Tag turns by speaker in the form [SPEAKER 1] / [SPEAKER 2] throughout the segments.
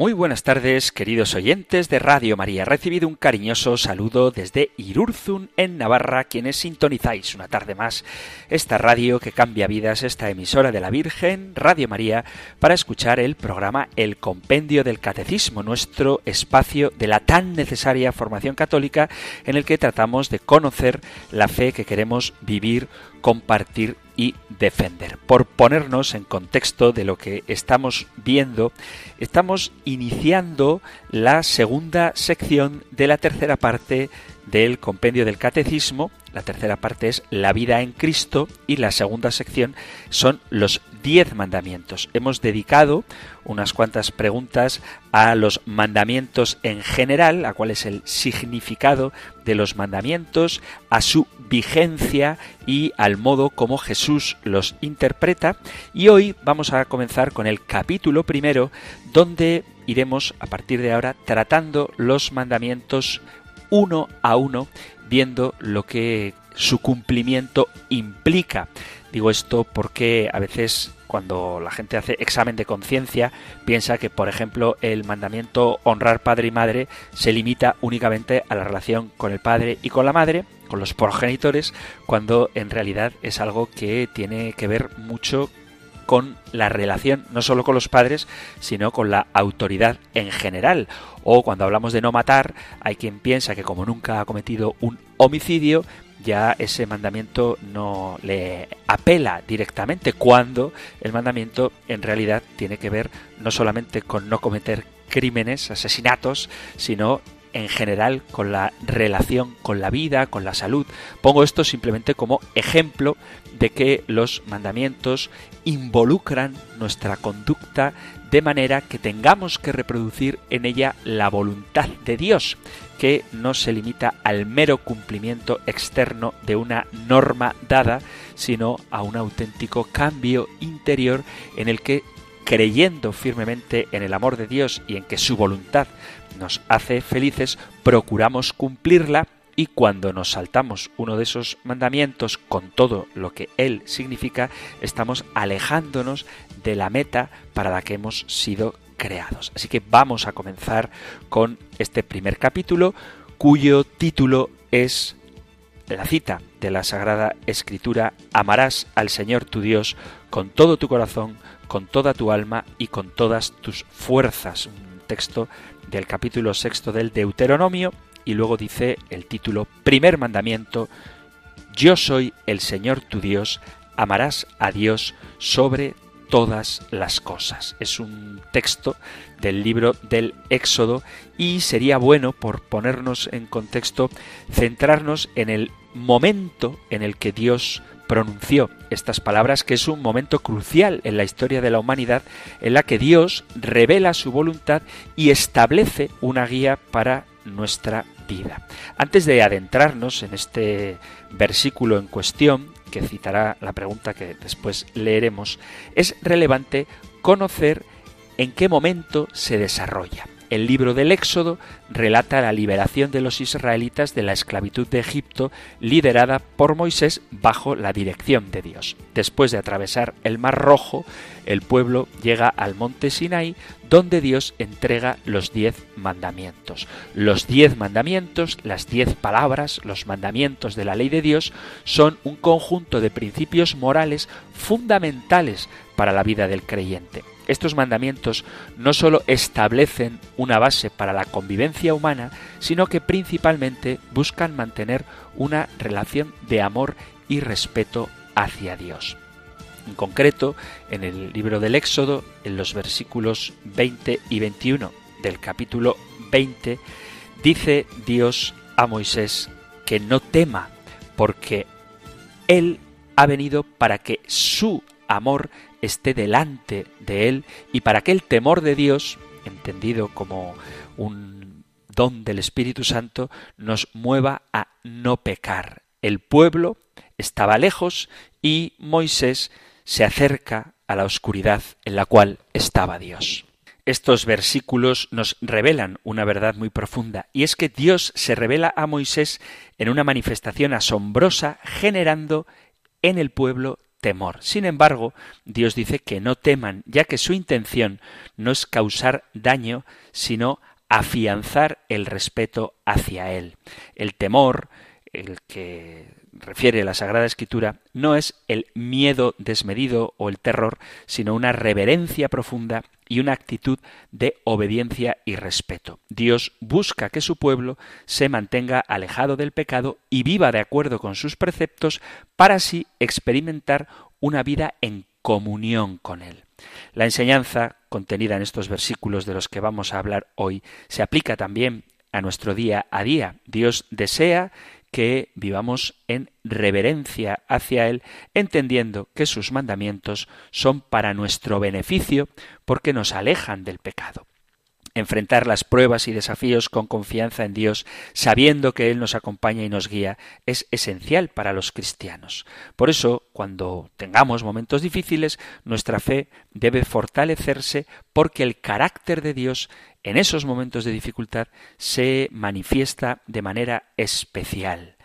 [SPEAKER 1] Muy buenas tardes, queridos oyentes de Radio María. Recibido un cariñoso saludo desde Irurzun, en Navarra, quienes sintonizáis una tarde más esta radio que cambia vidas, esta emisora de la Virgen, Radio María, para escuchar el programa El Compendio del Catecismo, nuestro espacio de la tan necesaria formación católica en el que tratamos de conocer la fe que queremos vivir, compartir y defender. Por ponernos en contexto de lo que estamos viendo, estamos iniciando la segunda sección de la tercera parte del compendio del catecismo. La tercera parte es la vida en Cristo y la segunda sección son los diez mandamientos. Hemos dedicado unas cuantas preguntas a los mandamientos en general, a cuál es el significado de los mandamientos, a su vigencia y al modo como Jesús los interpreta. Y hoy vamos a comenzar con el capítulo primero, donde iremos a partir de ahora tratando los mandamientos uno a uno, viendo lo que su cumplimiento implica. Digo esto porque a veces cuando la gente hace examen de conciencia piensa que, por ejemplo, el mandamiento honrar padre y madre se limita únicamente a la relación con el padre y con la madre, con los progenitores, cuando en realidad es algo que tiene que ver mucho con la relación no solo con los padres, sino con la autoridad en general. O cuando hablamos de no matar, hay quien piensa que como nunca ha cometido un homicidio, ya ese mandamiento no le apela directamente, cuando el mandamiento en realidad tiene que ver no solamente con no cometer crímenes, asesinatos, sino en general con la relación con la vida, con la salud. Pongo esto simplemente como ejemplo de que los mandamientos involucran nuestra conducta de manera que tengamos que reproducir en ella la voluntad de Dios, que no se limita al mero cumplimiento externo de una norma dada, sino a un auténtico cambio interior en el que creyendo firmemente en el amor de Dios y en que su voluntad nos hace felices, procuramos cumplirla y cuando nos saltamos uno de esos mandamientos con todo lo que él significa, estamos alejándonos de la meta para la que hemos sido creados. Así que vamos a comenzar con este primer capítulo cuyo título es la cita de la Sagrada Escritura, amarás al Señor tu Dios con todo tu corazón, con toda tu alma y con todas tus fuerzas. Un texto del capítulo sexto del Deuteronomio y luego dice el título Primer mandamiento, Yo soy el Señor tu Dios, amarás a Dios sobre todas las cosas. Es un texto del libro del Éxodo y sería bueno, por ponernos en contexto, centrarnos en el momento en el que Dios pronunció estas palabras, que es un momento crucial en la historia de la humanidad en la que Dios revela su voluntad y establece una guía para nuestra vida. Antes de adentrarnos en este versículo en cuestión, que citará la pregunta que después leeremos, es relevante conocer en qué momento se desarrolla. El libro del Éxodo relata la liberación de los israelitas de la esclavitud de Egipto liderada por Moisés bajo la dirección de Dios. Después de atravesar el Mar Rojo, el pueblo llega al monte Sinai donde Dios entrega los diez mandamientos. Los diez mandamientos, las diez palabras, los mandamientos de la ley de Dios son un conjunto de principios morales fundamentales para la vida del creyente. Estos mandamientos no sólo establecen una base para la convivencia humana, sino que principalmente buscan mantener una relación de amor y respeto hacia Dios. En concreto, en el libro del Éxodo, en los versículos 20 y 21 del capítulo 20, dice Dios a Moisés que no tema, porque Él ha venido para que su amor esté delante de él y para que el temor de Dios, entendido como un don del Espíritu Santo, nos mueva a no pecar. El pueblo estaba lejos y Moisés se acerca a la oscuridad en la cual estaba Dios. Estos versículos nos revelan una verdad muy profunda, y es que Dios se revela a Moisés en una manifestación asombrosa, generando en el pueblo temor. Sin embargo, Dios dice que no teman, ya que su intención no es causar daño, sino afianzar el respeto hacia Él. El temor, el que refiere la Sagrada Escritura, no es el miedo desmedido o el terror, sino una reverencia profunda y una actitud de obediencia y respeto. Dios busca que su pueblo se mantenga alejado del pecado y viva de acuerdo con sus preceptos para así experimentar una vida en comunión con Él. La enseñanza contenida en estos versículos de los que vamos a hablar hoy se aplica también a nuestro día a día. Dios desea que vivamos en reverencia hacia Él, entendiendo que sus mandamientos son para nuestro beneficio porque nos alejan del pecado. Enfrentar las pruebas y desafíos con confianza en Dios, sabiendo que Él nos acompaña y nos guía, es esencial para los cristianos. Por eso, cuando tengamos momentos difíciles, nuestra fe debe fortalecerse porque el carácter de Dios en esos momentos de dificultad se manifiesta de manera especial.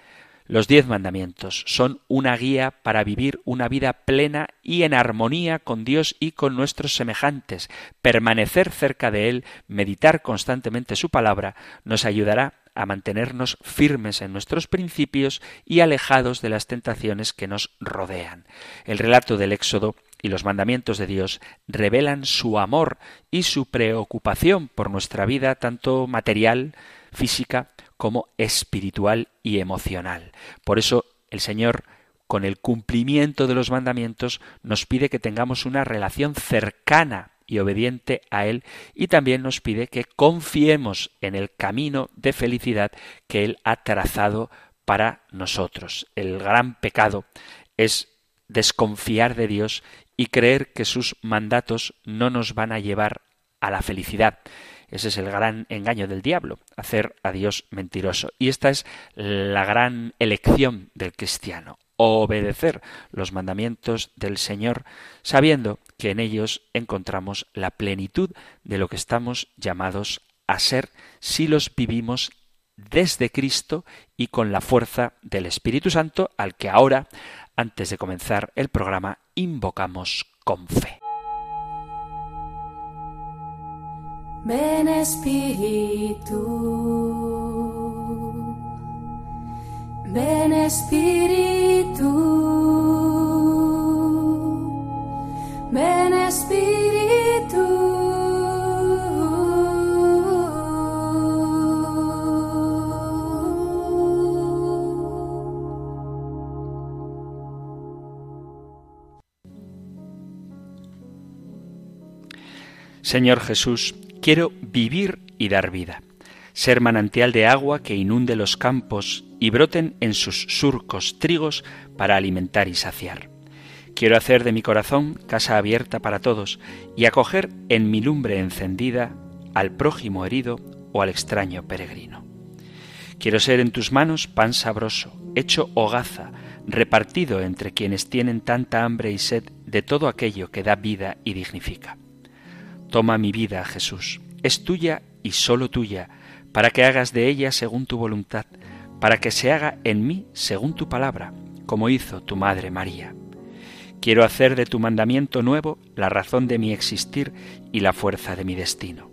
[SPEAKER 1] Los diez mandamientos son una guía para vivir una vida plena y en armonía con Dios y con nuestros semejantes. Permanecer cerca de Él, meditar constantemente su palabra, nos ayudará a mantenernos firmes en nuestros principios y alejados de las tentaciones que nos rodean. El relato del Éxodo y los mandamientos de Dios revelan su amor y su preocupación por nuestra vida, tanto material, física, como espiritual y emocional. Por eso el Señor, con el cumplimiento de los mandamientos, nos pide que tengamos una relación cercana y obediente a Él y también nos pide que confiemos en el camino de felicidad que Él ha trazado para nosotros. El gran pecado es desconfiar de Dios y creer que sus mandatos no nos van a llevar a la felicidad. Ese es el gran engaño del diablo, hacer a Dios mentiroso. Y esta es la gran elección del cristiano, obedecer los mandamientos del Señor, sabiendo que en ellos encontramos la plenitud de lo que estamos llamados a ser si los vivimos desde Cristo y con la fuerza del Espíritu Santo, al que ahora, antes de comenzar el programa, invocamos con fe.
[SPEAKER 2] Ven Espíritu, ven Espíritu, ven Espíritu.
[SPEAKER 1] Señor Jesús, Quiero vivir y dar vida, ser manantial de agua que inunde los campos y broten en sus surcos trigos para alimentar y saciar. Quiero hacer de mi corazón casa abierta para todos y acoger en mi lumbre encendida al prójimo herido o al extraño peregrino. Quiero ser en tus manos pan sabroso, hecho hogaza, repartido entre quienes tienen tanta hambre y sed de todo aquello que da vida y dignifica. Toma mi vida, Jesús, es tuya y sólo tuya, para que hagas de ella según tu voluntad, para que se haga en mí según tu palabra, como hizo tu Madre María. Quiero hacer de tu mandamiento nuevo la razón de mi existir y la fuerza de mi destino.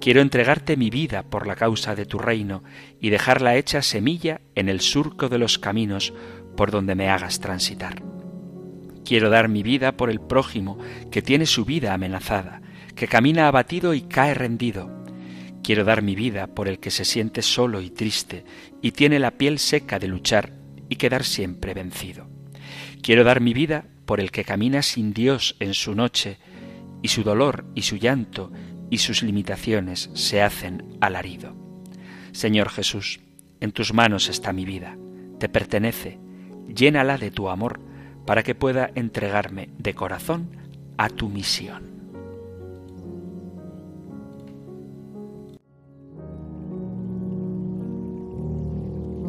[SPEAKER 1] Quiero entregarte mi vida por la causa de tu reino y dejarla hecha semilla en el surco de los caminos por donde me hagas transitar. Quiero dar mi vida por el prójimo que tiene su vida amenazada, que camina abatido y cae rendido. Quiero dar mi vida por el que se siente solo y triste y tiene la piel seca de luchar y quedar siempre vencido. Quiero dar mi vida por el que camina sin Dios en su noche y su dolor y su llanto y sus limitaciones se hacen alarido. Señor Jesús, en tus manos está mi vida, te pertenece, llénala de tu amor para que pueda entregarme de corazón a tu misión.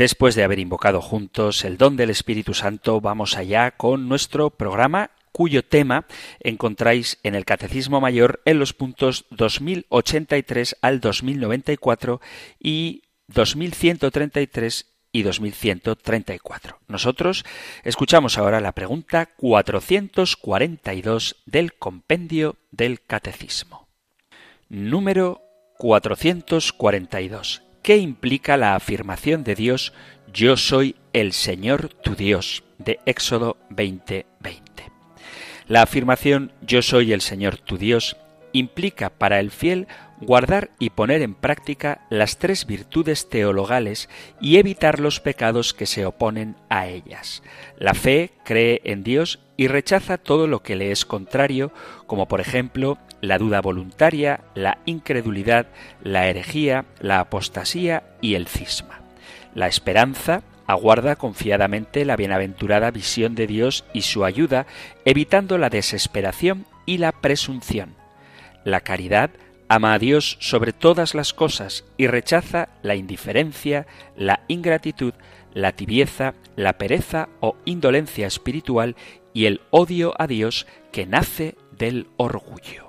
[SPEAKER 1] Después de haber invocado juntos el don del Espíritu Santo, vamos allá con nuestro programa cuyo tema encontráis en el Catecismo Mayor en los puntos 2083 al 2094 y 2133 y 2134. Nosotros escuchamos ahora la pregunta 442 del compendio del Catecismo. Número 442. ¿Qué implica la afirmación de Dios Yo soy el Señor tu Dios de Éxodo 20:20? La afirmación Yo soy el Señor tu Dios implica para el fiel guardar y poner en práctica las tres virtudes teologales y evitar los pecados que se oponen a ellas. La fe cree en Dios y rechaza todo lo que le es contrario, como por ejemplo la duda voluntaria, la incredulidad, la herejía, la apostasía y el cisma. La esperanza aguarda confiadamente la bienaventurada visión de Dios y su ayuda, evitando la desesperación y la presunción. La caridad ama a Dios sobre todas las cosas y rechaza la indiferencia, la ingratitud, la tibieza, la pereza o indolencia espiritual y el odio a Dios que nace del orgullo.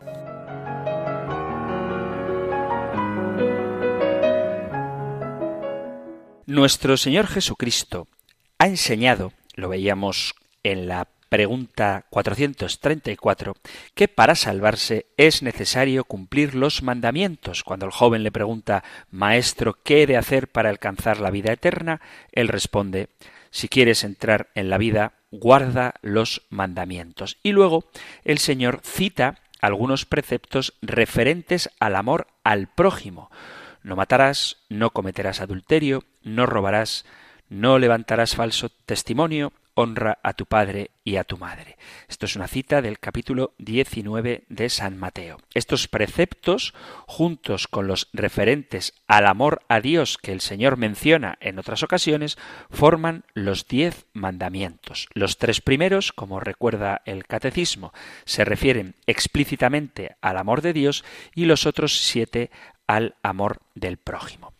[SPEAKER 1] Nuestro Señor Jesucristo ha enseñado, lo veíamos en la pregunta 434, que para salvarse es necesario cumplir los mandamientos. Cuando el joven le pregunta, Maestro, ¿qué he de hacer para alcanzar la vida eterna? Él responde, si quieres entrar en la vida, guarda los mandamientos. Y luego el Señor cita algunos preceptos referentes al amor al prójimo. No matarás, no cometerás adulterio, no robarás, no levantarás falso testimonio, honra a tu padre y a tu madre. Esto es una cita del capítulo 19 de San Mateo. Estos preceptos, juntos con los referentes al amor a Dios que el Señor menciona en otras ocasiones, forman los diez mandamientos. Los tres primeros, como recuerda el catecismo, se refieren explícitamente al amor de Dios y los otros siete al amor del prójimo.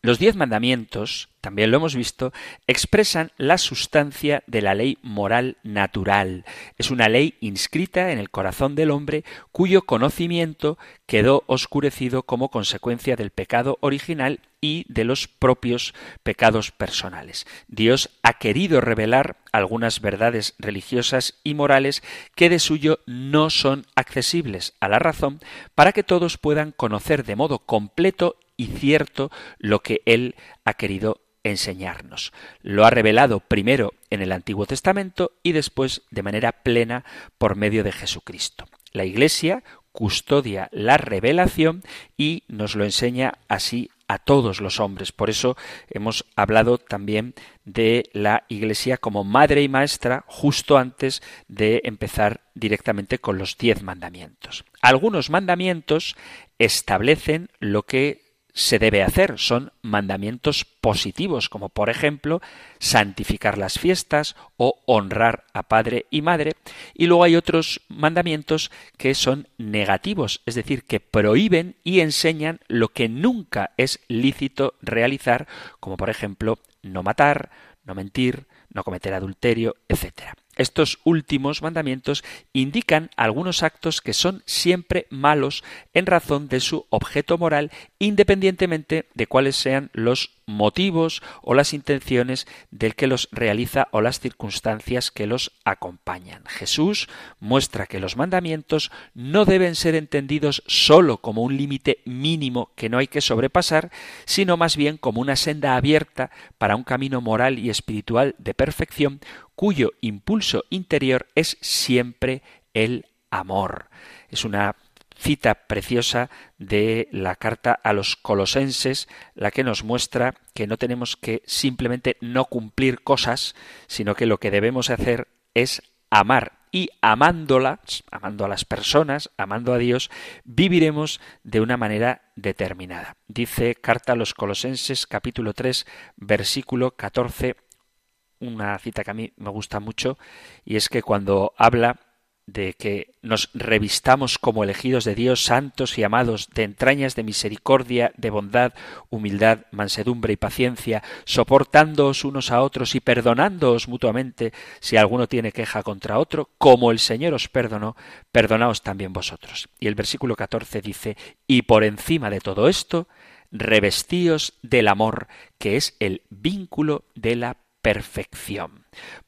[SPEAKER 1] Los diez mandamientos, también lo hemos visto, expresan la sustancia de la ley moral natural. Es una ley inscrita en el corazón del hombre cuyo conocimiento quedó oscurecido como consecuencia del pecado original y de los propios pecados personales. Dios ha querido revelar algunas verdades religiosas y morales que de suyo no son accesibles a la razón para que todos puedan conocer de modo completo y cierto lo que Él ha querido enseñarnos. Lo ha revelado primero en el Antiguo Testamento y después de manera plena por medio de Jesucristo. La Iglesia custodia la revelación y nos lo enseña así a todos los hombres. Por eso hemos hablado también de la Iglesia como madre y maestra justo antes de empezar directamente con los diez mandamientos. Algunos mandamientos establecen lo que se debe hacer. Son mandamientos positivos, como por ejemplo santificar las fiestas o honrar a padre y madre. Y luego hay otros mandamientos que son negativos, es decir, que prohíben y enseñan lo que nunca es lícito realizar, como por ejemplo no matar, no mentir, no cometer adulterio, etc. Estos últimos mandamientos indican algunos actos que son siempre malos en razón de su objeto moral, independientemente de cuáles sean los motivos o las intenciones del que los realiza o las circunstancias que los acompañan. Jesús muestra que los mandamientos no deben ser entendidos sólo como un límite mínimo que no hay que sobrepasar, sino más bien como una senda abierta para un camino moral y espiritual de perfección cuyo impulso interior es siempre el amor. Es una cita preciosa de la carta a los colosenses, la que nos muestra que no tenemos que simplemente no cumplir cosas, sino que lo que debemos hacer es amar y amándolas, amando a las personas, amando a Dios, viviremos de una manera determinada. Dice carta a los Colosenses capítulo 3 versículo 14 una cita que a mí me gusta mucho y es que cuando habla de que nos revistamos como elegidos de Dios, santos y amados, de entrañas de misericordia, de bondad, humildad, mansedumbre y paciencia, soportándoos unos a otros y perdonándoos mutuamente si alguno tiene queja contra otro, como el Señor os perdonó, perdonaos también vosotros. Y el versículo 14 dice, y por encima de todo esto, revestíos del amor, que es el vínculo de la perfección.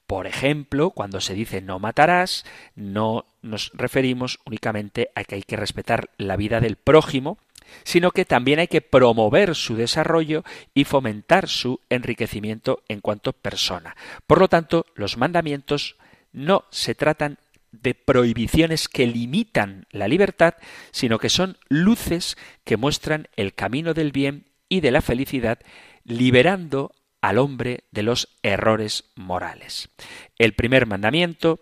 [SPEAKER 1] Por ejemplo, cuando se dice no matarás, no nos referimos únicamente a que hay que respetar la vida del prójimo, sino que también hay que promover su desarrollo y fomentar su enriquecimiento en cuanto persona. Por lo tanto, los mandamientos no se tratan de prohibiciones que limitan la libertad, sino que son luces que muestran el camino del bien y de la felicidad, liberando al hombre de los errores morales. El primer mandamiento,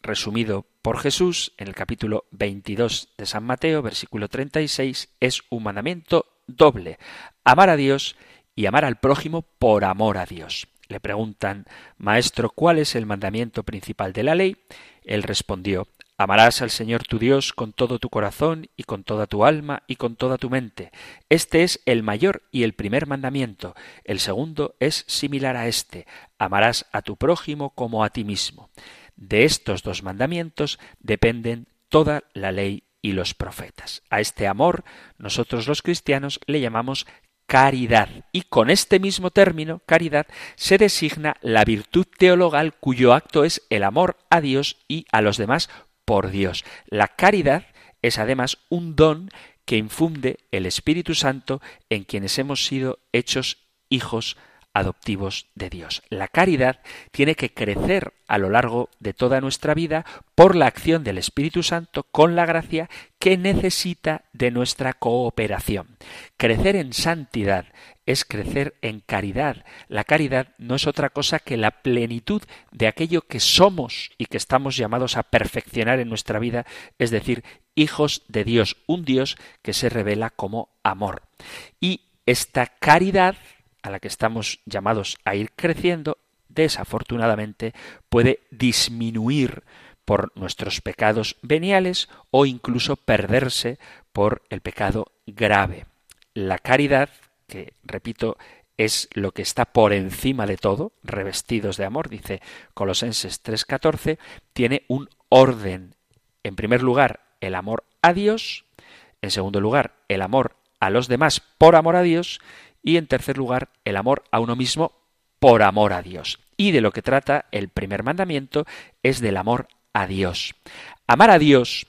[SPEAKER 1] resumido por Jesús en el capítulo 22 de San Mateo, versículo 36, es un mandamiento doble, amar a Dios y amar al prójimo por amor a Dios. Le preguntan, Maestro, ¿cuál es el mandamiento principal de la ley? Él respondió, Amarás al Señor tu Dios con todo tu corazón y con toda tu alma y con toda tu mente. Este es el mayor y el primer mandamiento. El segundo es similar a este. Amarás a tu prójimo como a ti mismo. De estos dos mandamientos dependen toda la ley y los profetas. A este amor nosotros los cristianos le llamamos caridad. Y con este mismo término, caridad, se designa la virtud teologal cuyo acto es el amor a Dios y a los demás por Dios. La caridad es además un don que infunde el Espíritu Santo en quienes hemos sido hechos hijos adoptivos de Dios. La caridad tiene que crecer a lo largo de toda nuestra vida por la acción del Espíritu Santo con la gracia que necesita de nuestra cooperación. Crecer en santidad es crecer en caridad. La caridad no es otra cosa que la plenitud de aquello que somos y que estamos llamados a perfeccionar en nuestra vida, es decir, hijos de Dios, un Dios que se revela como amor. Y esta caridad a la que estamos llamados a ir creciendo, desafortunadamente puede disminuir por nuestros pecados veniales o incluso perderse por el pecado grave. La caridad, que repito, es lo que está por encima de todo, revestidos de amor, dice Colosenses 3:14, tiene un orden. En primer lugar, el amor a Dios, en segundo lugar, el amor a los demás por amor a Dios, y en tercer lugar, el amor a uno mismo por amor a Dios. Y de lo que trata el primer mandamiento es del amor a Dios. Amar a Dios,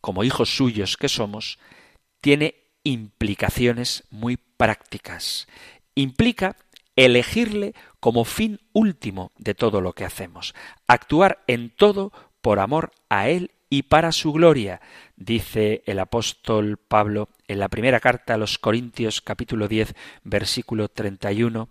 [SPEAKER 1] como hijos suyos que somos, tiene implicaciones muy prácticas. Implica elegirle como fin último de todo lo que hacemos, actuar en todo por amor a Él y para su gloria, dice el apóstol Pablo en la primera carta a los Corintios capítulo 10 versículo 31,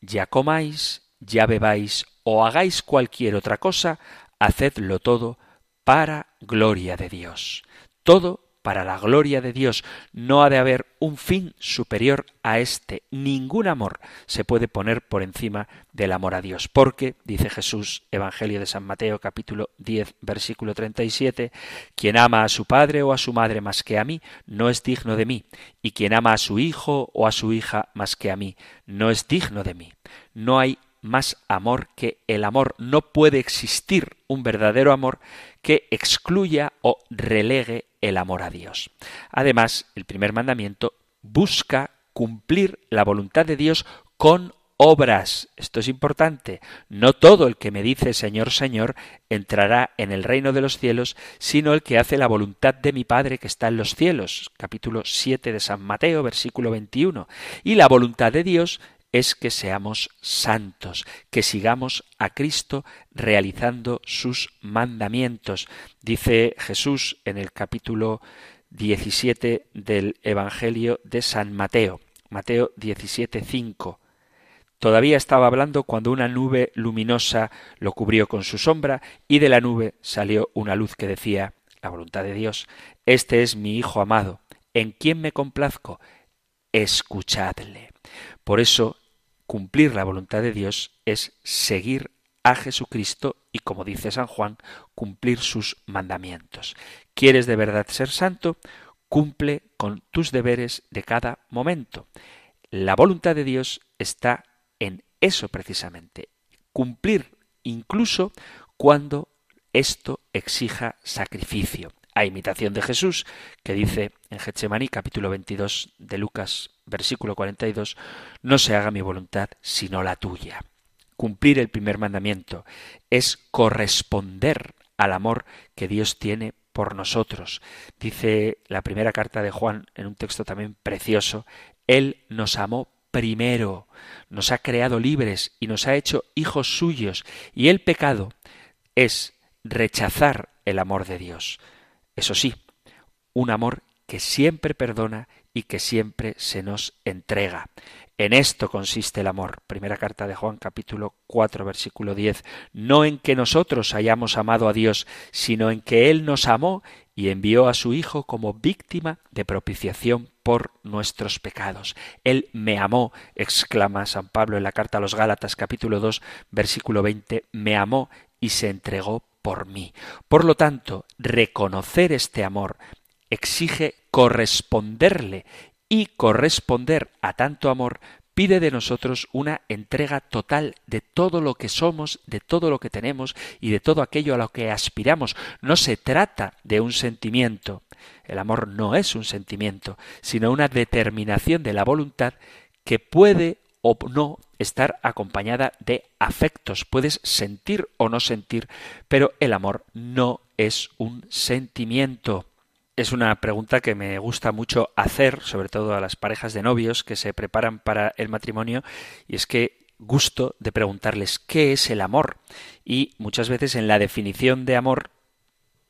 [SPEAKER 1] ya comáis, ya bebáis o hagáis cualquier otra cosa, hacedlo todo para gloria de Dios. Todo para la gloria de Dios. No ha de haber un fin superior a este. Ningún amor se puede poner por encima del amor a Dios. Porque, dice Jesús, Evangelio de San Mateo capítulo 10 versículo 37, quien ama a su padre o a su madre más que a mí, no es digno de mí. Y quien ama a su hijo o a su hija más que a mí, no es digno de mí. No hay más amor que el amor. No puede existir un verdadero amor que excluya o relegue el amor a Dios. Además, el primer mandamiento busca cumplir la voluntad de Dios con obras. Esto es importante. No todo el que me dice Señor, Señor entrará en el reino de los cielos, sino el que hace la voluntad de mi Padre que está en los cielos. Capítulo 7 de San Mateo, versículo 21. Y la voluntad de Dios es que seamos santos, que sigamos a Cristo realizando sus mandamientos. Dice Jesús en el capítulo 17 del Evangelio de San Mateo, Mateo 17, Todavía estaba hablando cuando una nube luminosa lo cubrió con su sombra y de la nube salió una luz que decía la voluntad de Dios. Este es mi Hijo amado, en quien me complazco. Escuchadle. Por eso, cumplir la voluntad de Dios es seguir a Jesucristo y, como dice San Juan, cumplir sus mandamientos. ¿Quieres de verdad ser santo? Cumple con tus deberes de cada momento. La voluntad de Dios está en eso precisamente, cumplir incluso cuando esto exija sacrificio. A imitación de Jesús, que dice en Getsemaní capítulo 22 de Lucas versículo 42, no se haga mi voluntad sino la tuya. Cumplir el primer mandamiento es corresponder al amor que Dios tiene por nosotros. Dice la primera carta de Juan en un texto también precioso, Él nos amó primero, nos ha creado libres y nos ha hecho hijos suyos, y el pecado es rechazar el amor de Dios. Eso sí, un amor que siempre perdona y que siempre se nos entrega. En esto consiste el amor. Primera carta de Juan capítulo 4 versículo 10. No en que nosotros hayamos amado a Dios, sino en que Él nos amó y envió a su Hijo como víctima de propiciación por nuestros pecados. Él me amó, exclama San Pablo en la carta a los Gálatas capítulo 2 versículo 20, me amó y se entregó por mí. Por lo tanto, reconocer este amor exige corresponderle y corresponder a tanto amor pide de nosotros una entrega total de todo lo que somos, de todo lo que tenemos y de todo aquello a lo que aspiramos. No se trata de un sentimiento. El amor no es un sentimiento, sino una determinación de la voluntad que puede o no estar acompañada de afectos. Puedes sentir o no sentir, pero el amor no es un sentimiento es una pregunta que me gusta mucho hacer, sobre todo a las parejas de novios que se preparan para el matrimonio, y es que gusto de preguntarles qué es el amor. Y muchas veces en la definición de amor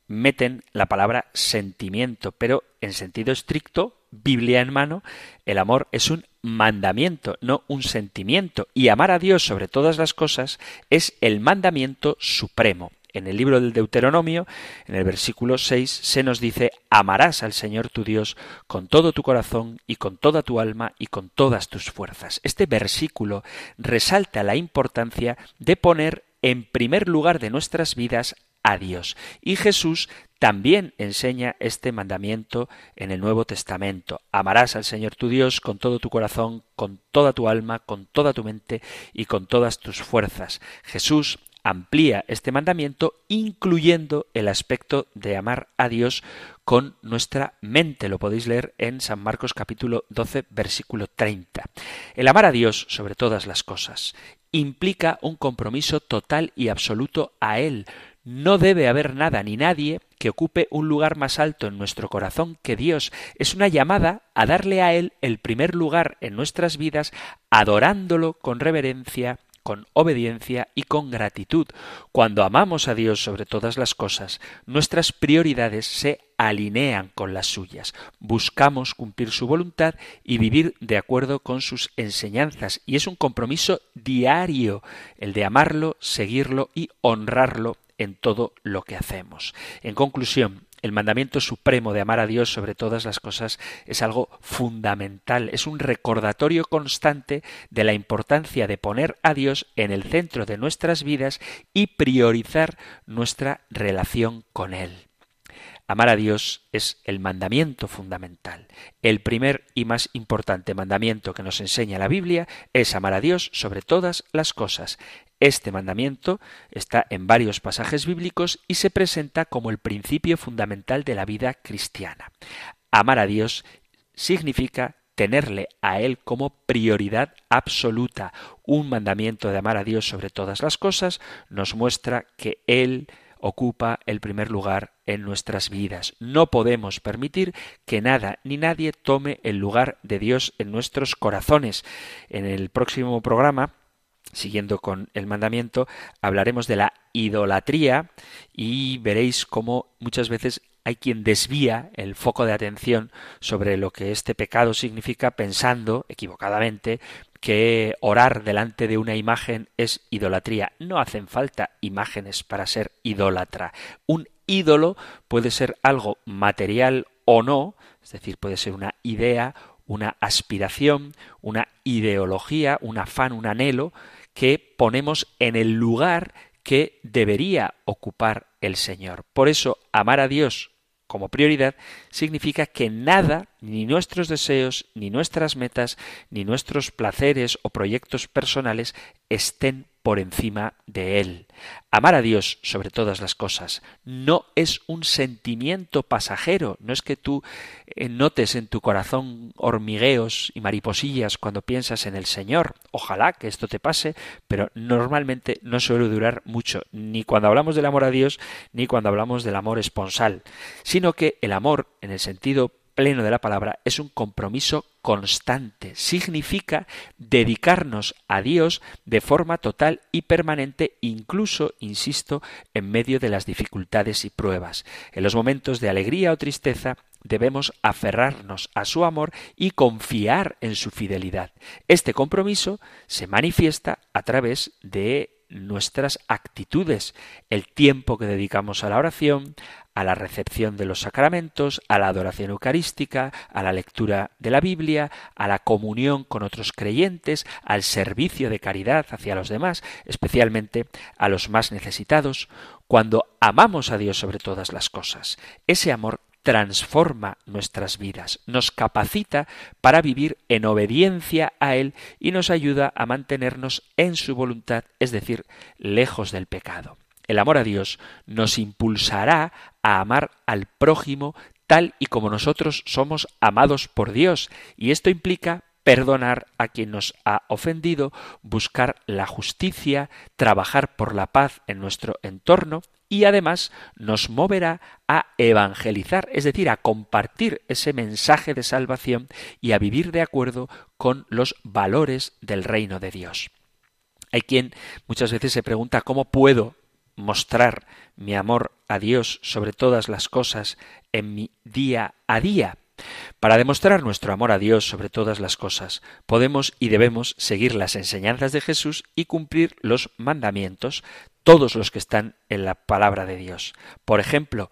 [SPEAKER 1] meten la palabra sentimiento, pero en sentido estricto, Biblia en mano, el amor es un mandamiento, no un sentimiento, y amar a Dios sobre todas las cosas es el mandamiento supremo. En el libro del Deuteronomio, en el versículo 6, se nos dice, amarás al Señor tu Dios con todo tu corazón y con toda tu alma y con todas tus fuerzas. Este versículo resalta la importancia de poner en primer lugar de nuestras vidas a Dios. Y Jesús también enseña este mandamiento en el Nuevo Testamento. Amarás al Señor tu Dios con todo tu corazón, con toda tu alma, con toda tu mente y con todas tus fuerzas. Jesús amplía este mandamiento incluyendo el aspecto de amar a Dios con nuestra mente. Lo podéis leer en San Marcos capítulo 12 versículo 30. El amar a Dios sobre todas las cosas implica un compromiso total y absoluto a Él. No debe haber nada ni nadie que ocupe un lugar más alto en nuestro corazón que Dios. Es una llamada a darle a Él el primer lugar en nuestras vidas, adorándolo con reverencia, con obediencia y con gratitud. Cuando amamos a Dios sobre todas las cosas, nuestras prioridades se alinean con las suyas. Buscamos cumplir su voluntad y vivir de acuerdo con sus enseñanzas. Y es un compromiso diario el de amarlo, seguirlo y honrarlo en todo lo que hacemos. En conclusión, el mandamiento supremo de amar a Dios sobre todas las cosas es algo fundamental, es un recordatorio constante de la importancia de poner a Dios en el centro de nuestras vidas y priorizar nuestra relación con Él. Amar a Dios es el mandamiento fundamental. El primer y más importante mandamiento que nos enseña la Biblia es amar a Dios sobre todas las cosas. Este mandamiento está en varios pasajes bíblicos y se presenta como el principio fundamental de la vida cristiana. Amar a Dios significa tenerle a Él como prioridad absoluta. Un mandamiento de amar a Dios sobre todas las cosas nos muestra que Él ocupa el primer lugar en nuestras vidas. No podemos permitir que nada ni nadie tome el lugar de Dios en nuestros corazones. En el próximo programa siguiendo con el mandamiento, hablaremos de la idolatría y veréis cómo muchas veces hay quien desvía el foco de atención sobre lo que este pecado significa pensando, equivocadamente, que orar delante de una imagen es idolatría. No hacen falta imágenes para ser idólatra. Un ídolo puede ser algo material o no, es decir, puede ser una idea, una aspiración, una ideología, un afán, un anhelo, que ponemos en el lugar que debería ocupar el Señor. Por eso, amar a Dios como prioridad significa que nada, ni nuestros deseos, ni nuestras metas, ni nuestros placeres o proyectos personales estén por encima de Él. Amar a Dios sobre todas las cosas no es un sentimiento pasajero, no es que tú eh, notes en tu corazón hormigueos y mariposillas cuando piensas en el Señor. Ojalá que esto te pase, pero normalmente no suele durar mucho, ni cuando hablamos del amor a Dios, ni cuando hablamos del amor esponsal, sino que el amor, en el sentido pleno de la palabra es un compromiso constante. Significa dedicarnos a Dios de forma total y permanente, incluso, insisto, en medio de las dificultades y pruebas. En los momentos de alegría o tristeza debemos aferrarnos a su amor y confiar en su fidelidad. Este compromiso se manifiesta a través de nuestras actitudes, el tiempo que dedicamos a la oración, a la recepción de los sacramentos, a la adoración eucarística, a la lectura de la Biblia, a la comunión con otros creyentes, al servicio de caridad hacia los demás, especialmente a los más necesitados, cuando amamos a Dios sobre todas las cosas. Ese amor transforma nuestras vidas, nos capacita para vivir en obediencia a Él y nos ayuda a mantenernos en su voluntad, es decir, lejos del pecado. El amor a Dios nos impulsará a amar al prójimo tal y como nosotros somos amados por Dios, y esto implica perdonar a quien nos ha ofendido, buscar la justicia, trabajar por la paz en nuestro entorno y además nos moverá a evangelizar, es decir, a compartir ese mensaje de salvación y a vivir de acuerdo con los valores del reino de Dios. Hay quien muchas veces se pregunta cómo puedo mostrar mi amor a Dios sobre todas las cosas en mi día a día. Para demostrar nuestro amor a Dios sobre todas las cosas, podemos y debemos seguir las enseñanzas de Jesús y cumplir los mandamientos, todos los que están en la palabra de Dios. Por ejemplo,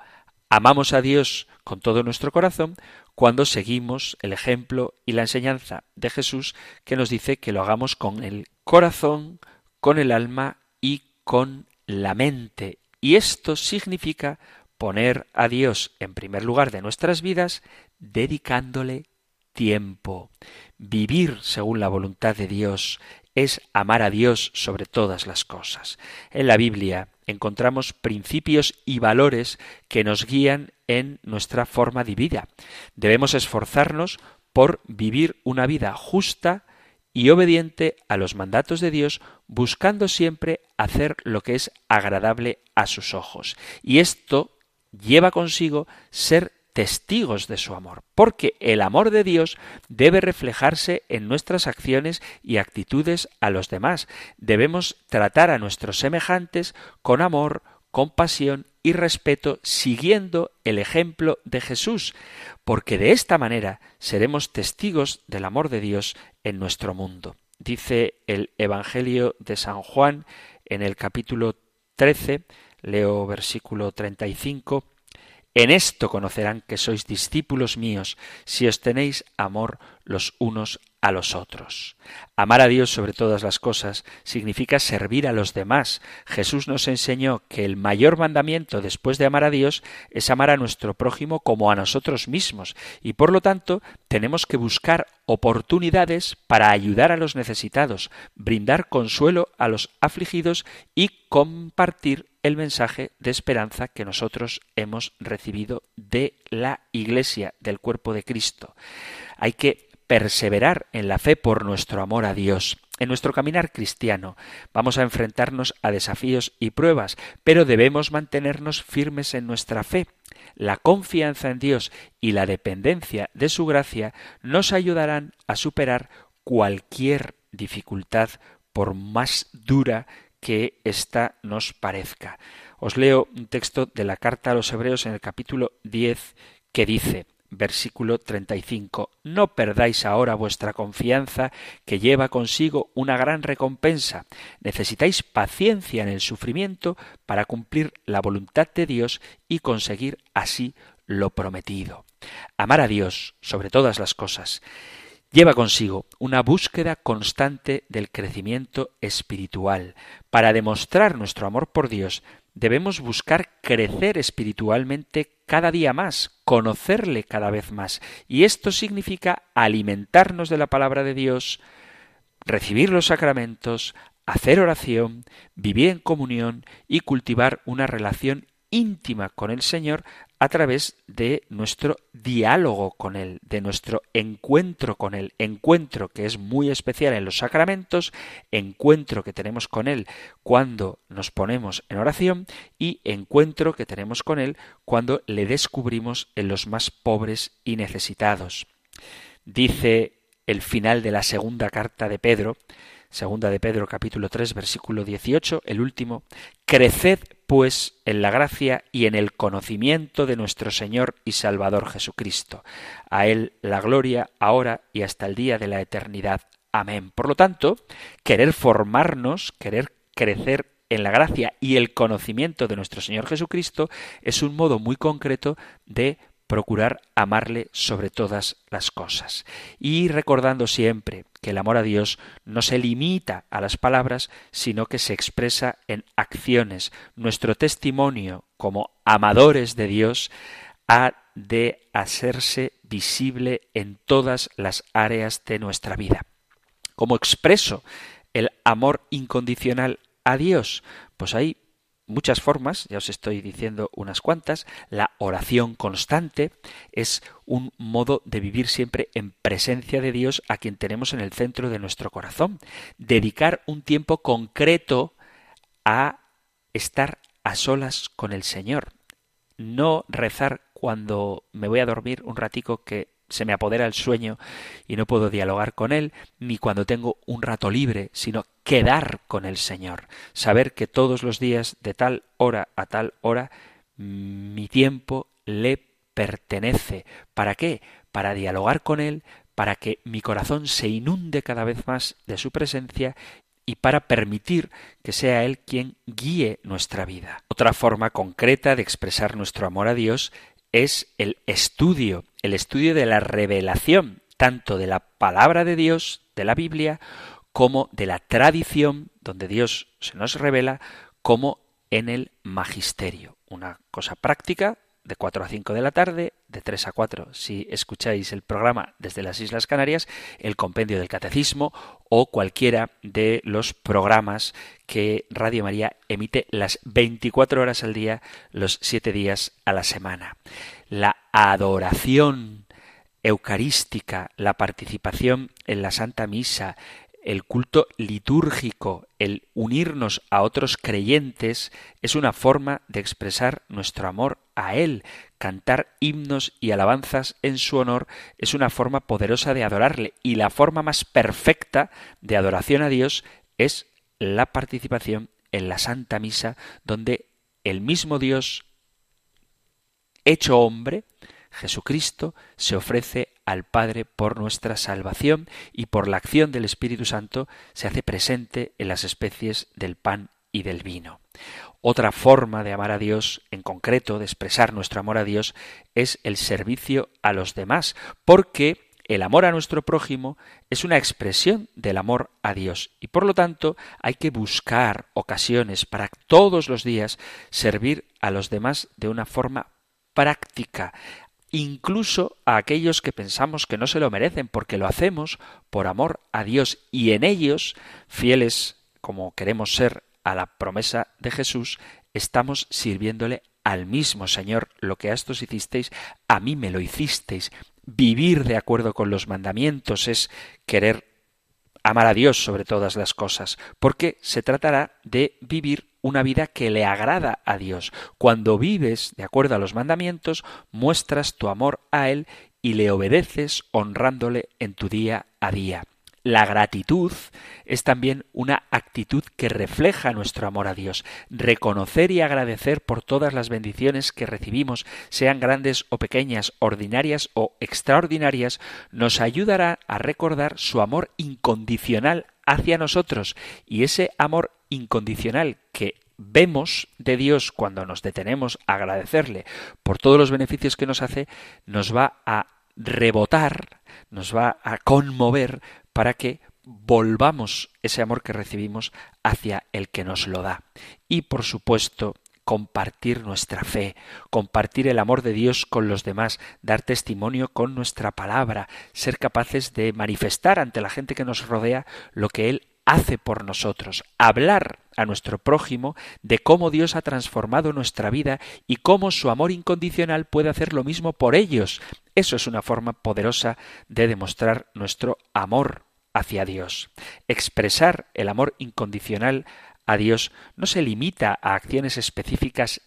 [SPEAKER 1] amamos a Dios con todo nuestro corazón cuando seguimos el ejemplo y la enseñanza de Jesús que nos dice que lo hagamos con el corazón, con el alma y con la mente. Y esto significa poner a Dios en primer lugar de nuestras vidas, dedicándole tiempo. Vivir según la voluntad de Dios es amar a Dios sobre todas las cosas. En la Biblia encontramos principios y valores que nos guían en nuestra forma de vida. Debemos esforzarnos por vivir una vida justa, y obediente a los mandatos de Dios, buscando siempre hacer lo que es agradable a sus ojos. Y esto lleva consigo ser testigos de su amor, porque el amor de Dios debe reflejarse en nuestras acciones y actitudes a los demás. Debemos tratar a nuestros semejantes con amor, compasión y respeto siguiendo el ejemplo de Jesús, porque de esta manera seremos testigos del amor de Dios en nuestro mundo. Dice el Evangelio de San Juan en el capítulo 13, leo versículo 35, En esto conocerán que sois discípulos míos, si os tenéis amor los unos a los otros. Amar a Dios sobre todas las cosas significa servir a los demás. Jesús nos enseñó que el mayor mandamiento después de amar a Dios es amar a nuestro prójimo como a nosotros mismos y por lo tanto tenemos que buscar oportunidades para ayudar a los necesitados, brindar consuelo a los afligidos y compartir el mensaje de esperanza que nosotros hemos recibido de la Iglesia, del cuerpo de Cristo. Hay que perseverar en la fe por nuestro amor a Dios. En nuestro caminar cristiano vamos a enfrentarnos a desafíos y pruebas, pero debemos mantenernos firmes en nuestra fe. La confianza en Dios y la dependencia de su gracia nos ayudarán a superar cualquier dificultad por más dura que ésta nos parezca. Os leo un texto de la carta a los Hebreos en el capítulo 10 que dice, versículo 35, No perdáis ahora vuestra confianza, que lleva consigo una gran recompensa. Necesitáis paciencia en el sufrimiento para cumplir la voluntad de Dios y conseguir así lo prometido. Amar a Dios sobre todas las cosas lleva consigo una búsqueda constante del crecimiento espiritual. Para demostrar nuestro amor por Dios debemos buscar crecer espiritualmente cada día más, conocerle cada vez más. Y esto significa alimentarnos de la palabra de Dios, recibir los sacramentos, hacer oración, vivir en comunión y cultivar una relación íntima con el Señor a través de nuestro diálogo con Él, de nuestro encuentro con Él, encuentro que es muy especial en los sacramentos, encuentro que tenemos con Él cuando nos ponemos en oración y encuentro que tenemos con Él cuando le descubrimos en los más pobres y necesitados. Dice el final de la segunda carta de Pedro, Segunda de Pedro capítulo 3 versículo 18, el último, Creced pues en la gracia y en el conocimiento de nuestro Señor y Salvador Jesucristo. A Él la gloria ahora y hasta el día de la eternidad. Amén. Por lo tanto, querer formarnos, querer crecer en la gracia y el conocimiento de nuestro Señor Jesucristo es un modo muy concreto de procurar amarle sobre todas las cosas. Y recordando siempre que el amor a Dios no se limita a las palabras, sino que se expresa en acciones. Nuestro testimonio como amadores de Dios ha de hacerse visible en todas las áreas de nuestra vida. Como expreso el amor incondicional a Dios? Pues hay muchas formas, ya os estoy diciendo unas cuantas. La oración constante es un modo de vivir siempre en presencia de Dios a quien tenemos en el centro de nuestro corazón. Dedicar un tiempo concreto a estar a solas con el Señor. No rezar cuando me voy a dormir un ratico que se me apodera el sueño y no puedo dialogar con Él, ni cuando tengo un rato libre, sino quedar con el Señor, saber que todos los días, de tal hora a tal hora, mi tiempo le pertenece. ¿Para qué? Para dialogar con Él, para que mi corazón se inunde cada vez más de su presencia y para permitir que sea Él quien guíe nuestra vida. Otra forma concreta de expresar nuestro amor a Dios es el estudio, el estudio de la revelación, tanto de la palabra de Dios, de la Biblia, como de la tradición, donde Dios se nos revela, como en el magisterio. Una cosa práctica de 4 a 5 de la tarde, de 3 a 4 si escucháis el programa desde las Islas Canarias, el compendio del catecismo o cualquiera de los programas que Radio María emite las 24 horas al día, los 7 días a la semana. La adoración eucarística, la participación en la Santa Misa, el culto litúrgico, el unirnos a otros creyentes, es una forma de expresar nuestro amor a Él. Cantar himnos y alabanzas en su honor es una forma poderosa de adorarle y la forma más perfecta de adoración a Dios es la participación en la Santa Misa, donde el mismo Dios hecho hombre, Jesucristo, se ofrece al Padre por nuestra salvación y por la acción del Espíritu Santo se hace presente en las especies del pan y del vino. Otra forma de amar a Dios, en concreto, de expresar nuestro amor a Dios, es el servicio a los demás, porque el amor a nuestro prójimo es una expresión del amor a Dios y por lo tanto hay que buscar ocasiones para todos los días servir a los demás de una forma práctica, incluso a aquellos que pensamos que no se lo merecen, porque lo hacemos por amor a Dios y en ellos, fieles como queremos ser a la promesa de Jesús, estamos sirviéndole al mismo Señor. Lo que a estos hicisteis, a mí me lo hicisteis. Vivir de acuerdo con los mandamientos es querer amar a Dios sobre todas las cosas, porque se tratará de vivir una vida que le agrada a Dios. Cuando vives de acuerdo a los mandamientos, muestras tu amor a Él y le obedeces honrándole en tu día a día. La gratitud es también una actitud que refleja nuestro amor a Dios. Reconocer y agradecer por todas las bendiciones que recibimos, sean grandes o pequeñas, ordinarias o extraordinarias, nos ayudará a recordar su amor incondicional hacia nosotros y ese amor incondicional que vemos de Dios cuando nos detenemos a agradecerle por todos los beneficios que nos hace, nos va a rebotar, nos va a conmover para que volvamos ese amor que recibimos hacia el que nos lo da. Y por supuesto, compartir nuestra fe, compartir el amor de Dios con los demás, dar testimonio con nuestra palabra, ser capaces de manifestar ante la gente que nos rodea lo que Él hace por nosotros, hablar a nuestro prójimo de cómo Dios ha transformado nuestra vida y cómo su amor incondicional puede hacer lo mismo por ellos. Eso es una forma poderosa de demostrar nuestro amor hacia Dios. Expresar el amor incondicional a Dios no se limita a acciones específicas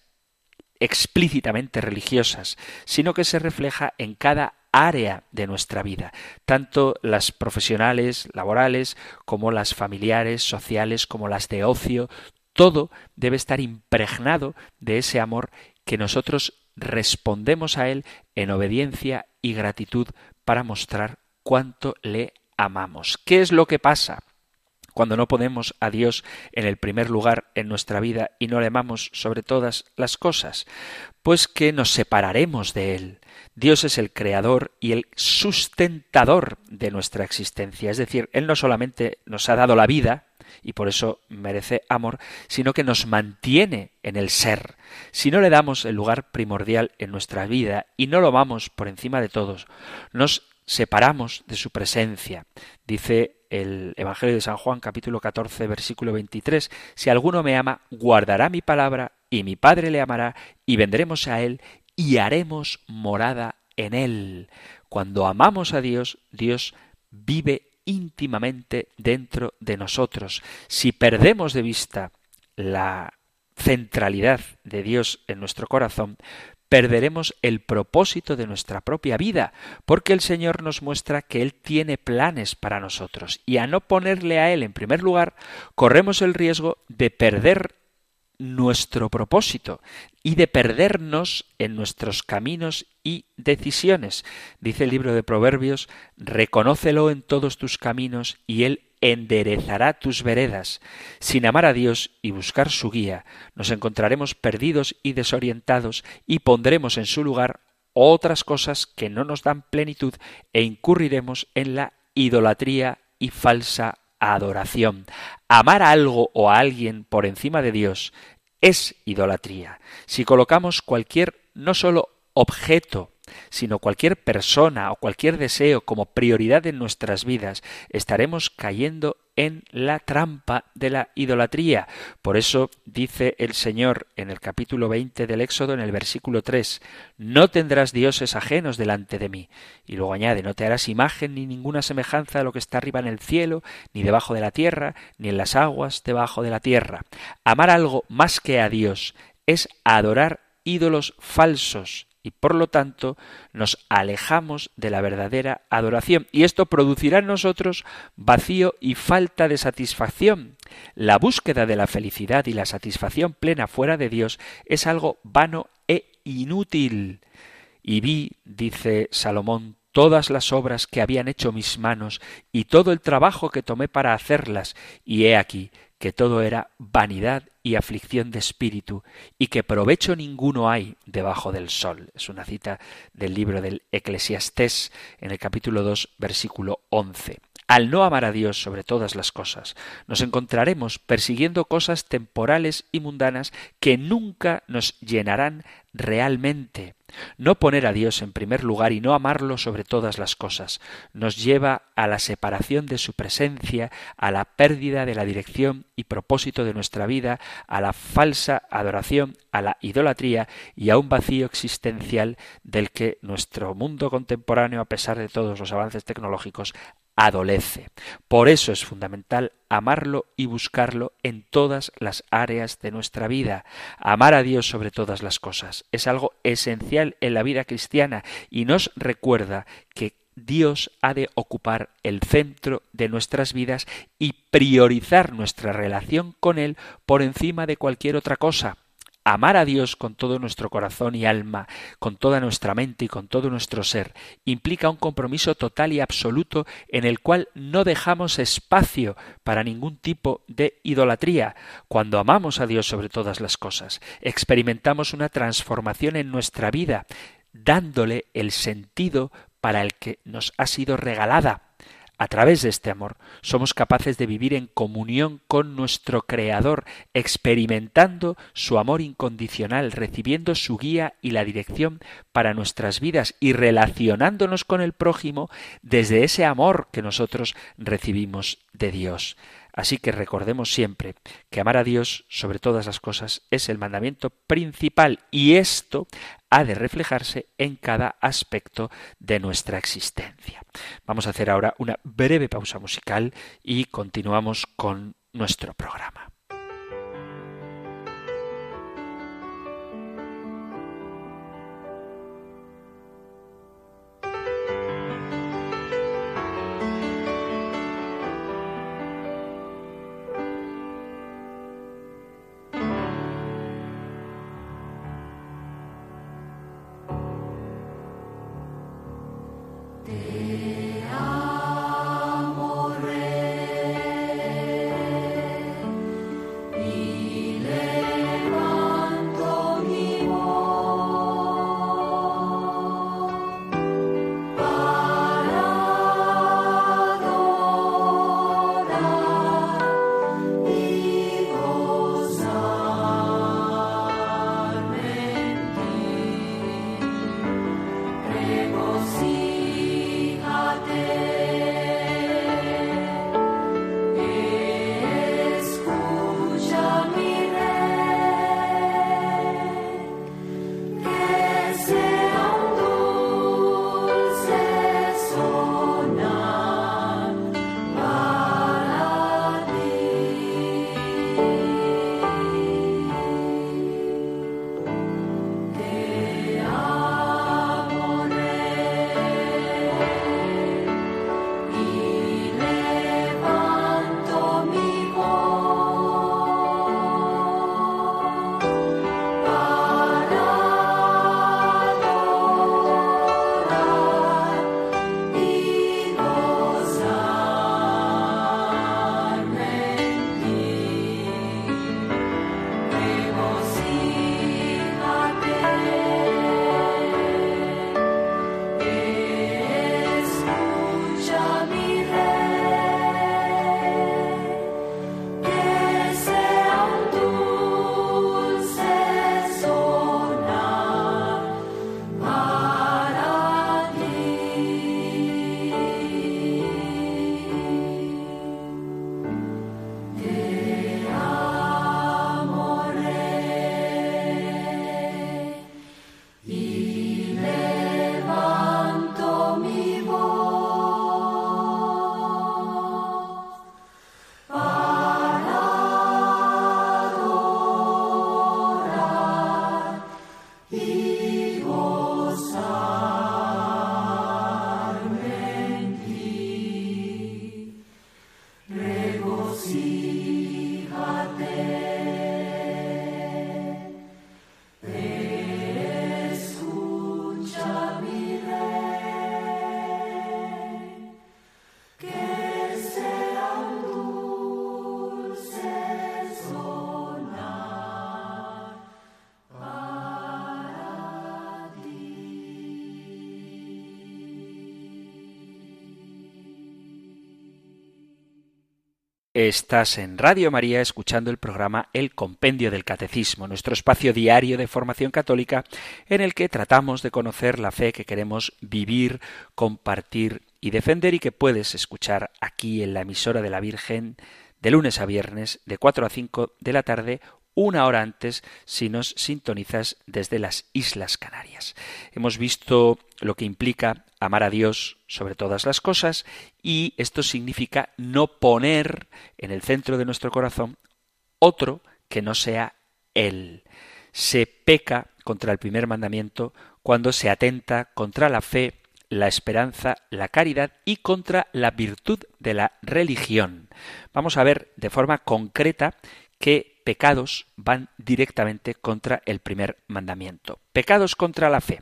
[SPEAKER 1] explícitamente religiosas, sino que se refleja en cada área de nuestra vida, tanto las profesionales, laborales, como las familiares, sociales, como las de ocio, todo debe estar impregnado de ese amor que nosotros respondemos a Él en obediencia y gratitud para mostrar cuánto le amamos. ¿Qué es lo que pasa? Cuando no ponemos a Dios en el primer lugar en nuestra vida y no le amamos sobre todas las cosas, pues que nos separaremos de Él. Dios es el creador y el sustentador de nuestra existencia. Es decir, Él no solamente nos ha dado la vida, y por eso merece amor, sino que nos mantiene en el ser. Si no le damos el lugar primordial en nuestra vida y no lo amamos por encima de todos, nos separamos de su presencia. Dice el Evangelio de San Juan capítulo 14 versículo 23, Si alguno me ama, guardará mi palabra, y mi Padre le amará, y vendremos a él, y haremos morada en él. Cuando amamos a Dios, Dios vive íntimamente dentro de nosotros. Si perdemos de vista la centralidad de Dios en nuestro corazón, perderemos el propósito de nuestra propia vida, porque el Señor nos muestra que Él tiene planes para nosotros, y a no ponerle a Él en primer lugar, corremos el riesgo de perder nuestro propósito y de perdernos en nuestros caminos y decisiones. Dice el libro de Proverbios, reconócelo en todos tus caminos y Él enderezará tus veredas. Sin amar a Dios y buscar su guía, nos encontraremos perdidos y desorientados y pondremos en su lugar otras cosas que no nos dan plenitud e incurriremos en la idolatría y falsa adoración. Amar a algo o a alguien por encima de Dios es idolatría. Si colocamos cualquier no solo objeto sino cualquier persona o cualquier deseo como prioridad en nuestras vidas, estaremos cayendo en la trampa de la idolatría. Por eso dice el Señor en el capítulo 20 del Éxodo, en el versículo 3, No tendrás dioses ajenos delante de mí. Y luego añade, No te harás imagen ni ninguna semejanza de lo que está arriba en el cielo, ni debajo de la tierra, ni en las aguas debajo de la tierra. Amar algo más que a Dios es adorar ídolos falsos y por lo tanto nos alejamos de la verdadera adoración y esto producirá en nosotros vacío y falta de satisfacción. La búsqueda de la felicidad y la satisfacción plena fuera de Dios es algo vano e inútil. Y vi, dice Salomón, todas las obras que habían hecho mis manos y todo el trabajo que tomé para hacerlas, y he aquí que todo era vanidad y aflicción de espíritu, y que provecho ninguno hay debajo del sol. Es una cita del libro del Eclesiastés en el capítulo 2, versículo 11. Al no amar a Dios sobre todas las cosas, nos encontraremos persiguiendo cosas temporales y mundanas que nunca nos llenarán realmente. No poner a Dios en primer lugar y no amarlo sobre todas las cosas nos lleva a la separación de su presencia, a la pérdida de la dirección y propósito de nuestra vida, a la falsa adoración, a la idolatría y a un vacío existencial del que nuestro mundo contemporáneo, a pesar de todos los avances tecnológicos, adolece. Por eso es fundamental amarlo y buscarlo en todas las áreas de nuestra vida. Amar a Dios sobre todas las cosas es algo esencial en la vida cristiana y nos recuerda que Dios ha de ocupar el centro de nuestras vidas y priorizar nuestra relación con Él por encima de cualquier otra cosa. Amar a Dios con todo nuestro corazón y alma, con toda nuestra mente y con todo nuestro ser, implica un compromiso total y absoluto en el cual no dejamos espacio para ningún tipo de idolatría. Cuando amamos a Dios sobre todas las cosas, experimentamos una transformación en nuestra vida, dándole el sentido para el que nos ha sido regalada. A través de este amor somos capaces de vivir en comunión con nuestro Creador, experimentando su amor incondicional, recibiendo su guía y la dirección para nuestras vidas y relacionándonos con el prójimo desde ese amor que nosotros recibimos de Dios. Así que recordemos siempre que amar a Dios sobre todas las cosas es el mandamiento principal y esto ha de reflejarse en cada aspecto de nuestra existencia. Vamos a hacer ahora una breve pausa musical y continuamos con nuestro programa. Estás en Radio María escuchando el programa El Compendio del Catecismo, nuestro espacio diario de formación católica en el que tratamos de conocer la fe que queremos vivir, compartir y defender y que puedes escuchar aquí en la emisora de la Virgen de lunes a viernes de 4 a 5 de la tarde una hora antes si nos sintonizas desde las Islas Canarias. Hemos visto lo que implica amar a Dios sobre todas las cosas y esto significa no poner en el centro de nuestro corazón otro que no sea Él. Se peca contra el primer mandamiento cuando se atenta contra la fe, la esperanza, la caridad y contra la virtud de la religión. Vamos a ver de forma concreta qué pecados van directamente contra el primer mandamiento. Pecados contra la fe.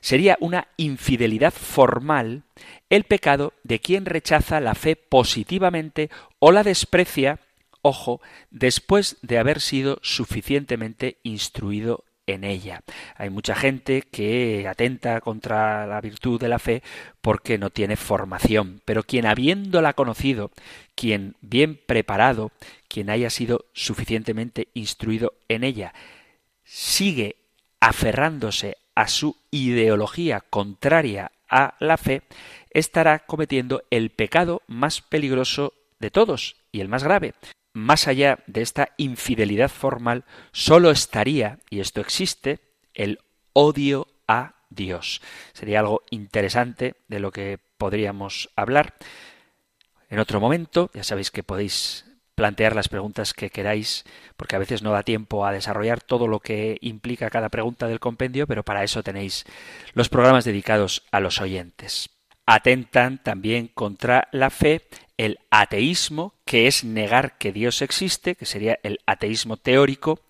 [SPEAKER 1] Sería una infidelidad formal el pecado de quien rechaza la fe positivamente o la desprecia, ojo, después de haber sido suficientemente instruido en ella. Hay mucha gente que atenta contra la virtud de la fe porque no tiene formación, pero quien habiéndola conocido, quien bien preparado, quien haya sido suficientemente instruido en ella, sigue aferrándose a su ideología contraria a la fe, estará cometiendo el pecado más peligroso de todos y el más grave, más allá de esta infidelidad formal, solo estaría, y esto existe, el odio a Dios. Sería algo interesante de lo que podríamos hablar en otro momento. Ya sabéis que podéis plantear las preguntas que queráis, porque a veces no da tiempo a desarrollar todo lo que implica cada pregunta del compendio, pero para eso tenéis los programas dedicados a los oyentes. Atentan también contra la fe el ateísmo, que es negar que Dios existe, que sería el ateísmo teórico,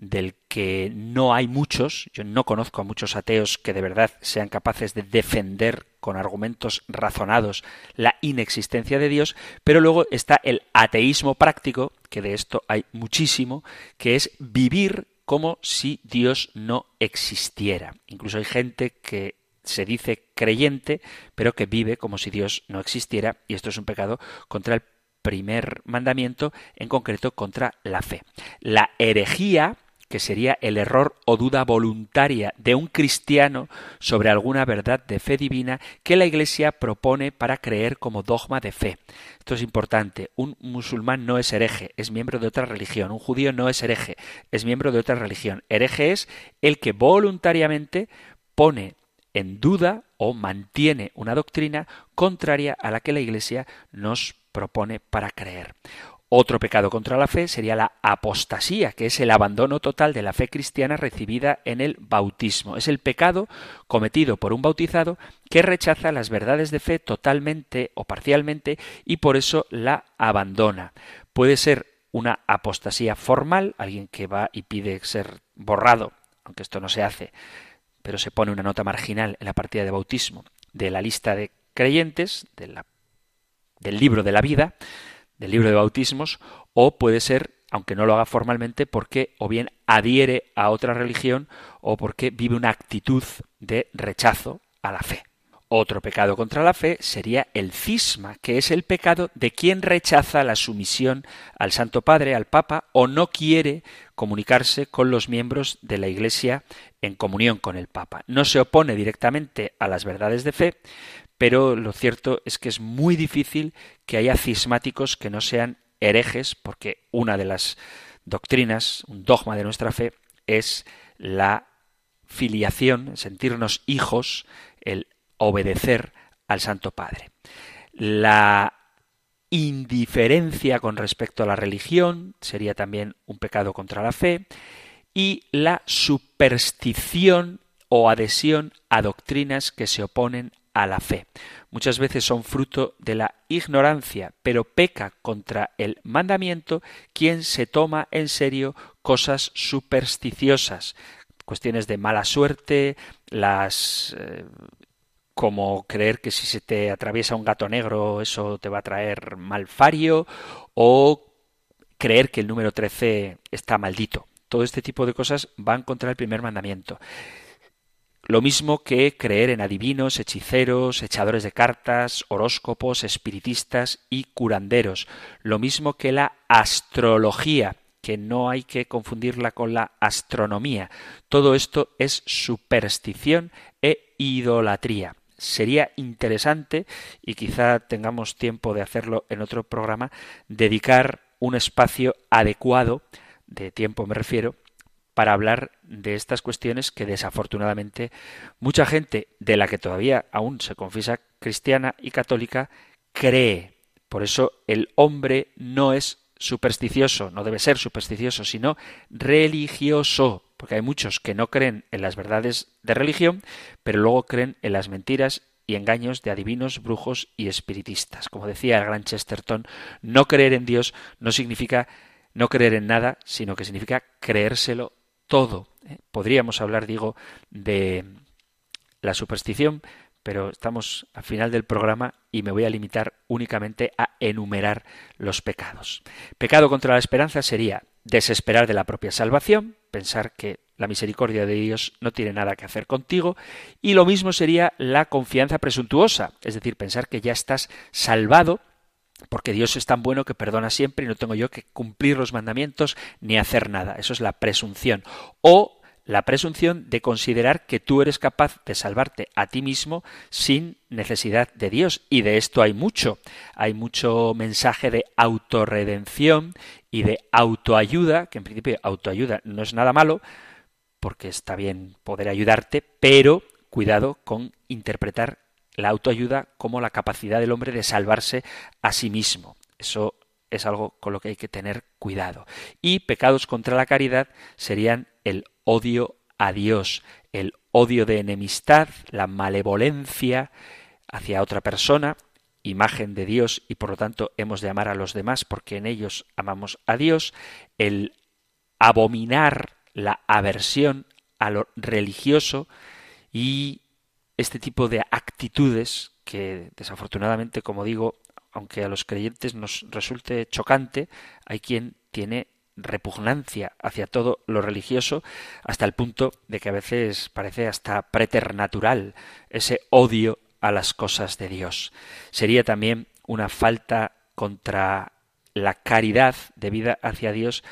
[SPEAKER 1] del que no hay muchos, yo no conozco a muchos ateos que de verdad sean capaces de defender con argumentos razonados la inexistencia de Dios, pero luego está el ateísmo práctico, que de esto hay muchísimo, que es vivir como si Dios no existiera. Incluso hay gente que se dice creyente, pero que vive como si Dios no existiera, y esto es un pecado contra el primer mandamiento, en concreto contra la fe. La herejía, que sería el error o duda voluntaria de un cristiano sobre alguna verdad de fe divina que la Iglesia propone para creer como dogma de fe. Esto es importante. Un musulmán no es hereje, es miembro de otra religión. Un judío no es hereje, es miembro de otra religión. Hereje es el que voluntariamente pone en duda o mantiene una doctrina contraria a la que la Iglesia nos propone para creer. Otro pecado contra la fe sería la apostasía, que es el abandono total de la fe cristiana recibida en el bautismo. Es el pecado cometido por un bautizado que rechaza las verdades de fe totalmente o parcialmente y por eso la abandona. Puede ser una apostasía formal, alguien que va y pide ser borrado, aunque esto no se hace pero se pone una nota marginal en la partida de bautismo de la lista de creyentes, del libro de la vida, del libro de bautismos, o puede ser, aunque no lo haga formalmente, porque o bien adhiere a otra religión o porque vive una actitud de rechazo a la fe. Otro pecado contra la fe sería el cisma, que es el pecado de quien rechaza la sumisión al Santo Padre, al Papa, o no quiere comunicarse con los miembros de la Iglesia en comunión con el Papa. No se opone directamente a las verdades de fe, pero lo cierto es que es muy difícil que haya cismáticos que no sean herejes, porque una de las doctrinas, un dogma de nuestra fe, es la filiación, sentirnos hijos, el obedecer al Santo Padre. La indiferencia con respecto a la religión sería también un pecado contra la fe y la superstición o adhesión a doctrinas que se oponen a la fe. Muchas veces son fruto de la ignorancia, pero peca contra el mandamiento quien se toma en serio cosas supersticiosas, cuestiones de mala suerte, las eh, como creer que si se te atraviesa un gato negro eso te va a traer malfario o creer que el número 13 está maldito. Todo este tipo de cosas van contra el primer mandamiento. Lo mismo que creer en adivinos, hechiceros, echadores de cartas, horóscopos, espiritistas y curanderos. Lo mismo que la astrología, que no hay que confundirla con la astronomía. Todo esto es superstición e idolatría sería interesante, y quizá tengamos tiempo de hacerlo en otro programa, dedicar un espacio adecuado, de tiempo me refiero, para hablar de estas cuestiones que desafortunadamente mucha gente de la que todavía aún se confiesa cristiana y católica cree. Por eso el hombre no es supersticioso, no debe ser supersticioso, sino religioso, porque hay muchos que no creen en las verdades de religión, pero luego creen en las mentiras y engaños de adivinos, brujos y espiritistas. Como decía el gran Chesterton, no creer en Dios no significa no creer en nada, sino que significa creérselo todo. ¿eh? Podríamos hablar, digo, de la superstición, pero estamos al final del programa y me voy a limitar únicamente a enumerar los pecados. Pecado contra la esperanza sería desesperar de la propia salvación, pensar que la misericordia de Dios no tiene nada que hacer contigo, y lo mismo sería la confianza presuntuosa, es decir, pensar que ya estás salvado porque Dios es tan bueno que perdona siempre y no tengo yo que cumplir los mandamientos ni hacer nada. Eso es la presunción. O la presunción de considerar que tú eres capaz de salvarte a ti mismo sin necesidad de Dios. Y de esto hay mucho. Hay mucho mensaje de autorredención y de autoayuda, que en principio autoayuda no es nada malo, porque está bien poder ayudarte, pero cuidado con interpretar la autoayuda como la capacidad del hombre de salvarse a sí mismo. Eso es algo con lo que hay que tener cuidado. Y pecados contra la caridad serían el odio a Dios, el odio de enemistad, la malevolencia hacia otra persona, imagen de Dios y por lo tanto hemos de amar a los demás porque en ellos amamos a Dios, el abominar la aversión a lo religioso y este tipo de actitudes que desafortunadamente, como digo, aunque a los creyentes nos resulte chocante, hay quien tiene repugnancia hacia todo lo religioso hasta el punto de que a veces parece hasta preternatural ese odio a las cosas de Dios. Sería también una falta contra la caridad debida hacia Dios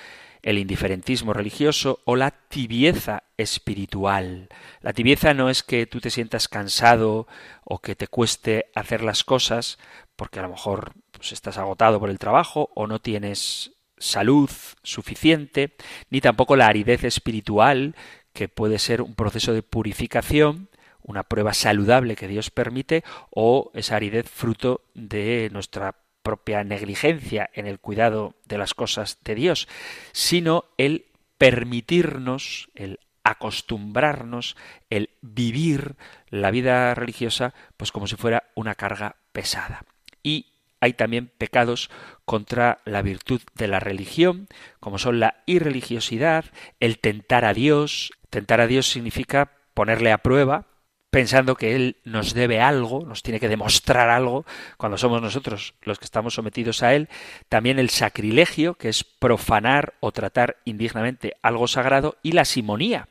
[SPEAKER 1] el indiferentismo religioso o la tibieza espiritual. La tibieza no es que tú te sientas cansado o que te cueste hacer las cosas porque a lo mejor pues, estás agotado por el trabajo o no tienes salud suficiente, ni tampoco la aridez espiritual, que puede ser un proceso de purificación, una prueba saludable que Dios permite, o esa aridez fruto de nuestra propia negligencia en el cuidado de las cosas de Dios, sino el permitirnos, el acostumbrarnos, el vivir la vida religiosa pues como si fuera una carga pesada. Y hay también pecados contra la virtud de la religión, como son la irreligiosidad, el tentar a Dios. Tentar a Dios significa ponerle a prueba, pensando que Él nos debe algo, nos tiene que demostrar algo, cuando somos nosotros los que estamos sometidos a Él. También el sacrilegio, que es profanar o tratar indignamente algo sagrado, y la simonía,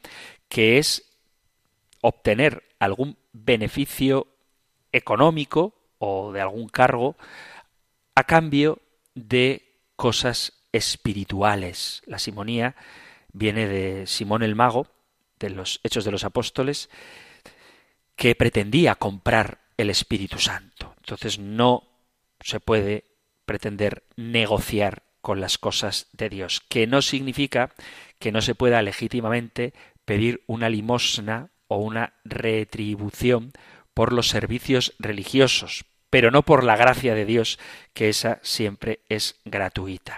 [SPEAKER 1] que es obtener algún beneficio económico o de algún cargo a cambio de cosas espirituales. La simonía viene de Simón el Mago, de los Hechos de los Apóstoles, que pretendía comprar el Espíritu Santo. Entonces no se puede pretender negociar con las cosas de Dios, que no significa que no se pueda legítimamente pedir una limosna o una retribución por los servicios religiosos, pero no por la gracia de Dios, que esa siempre es gratuita.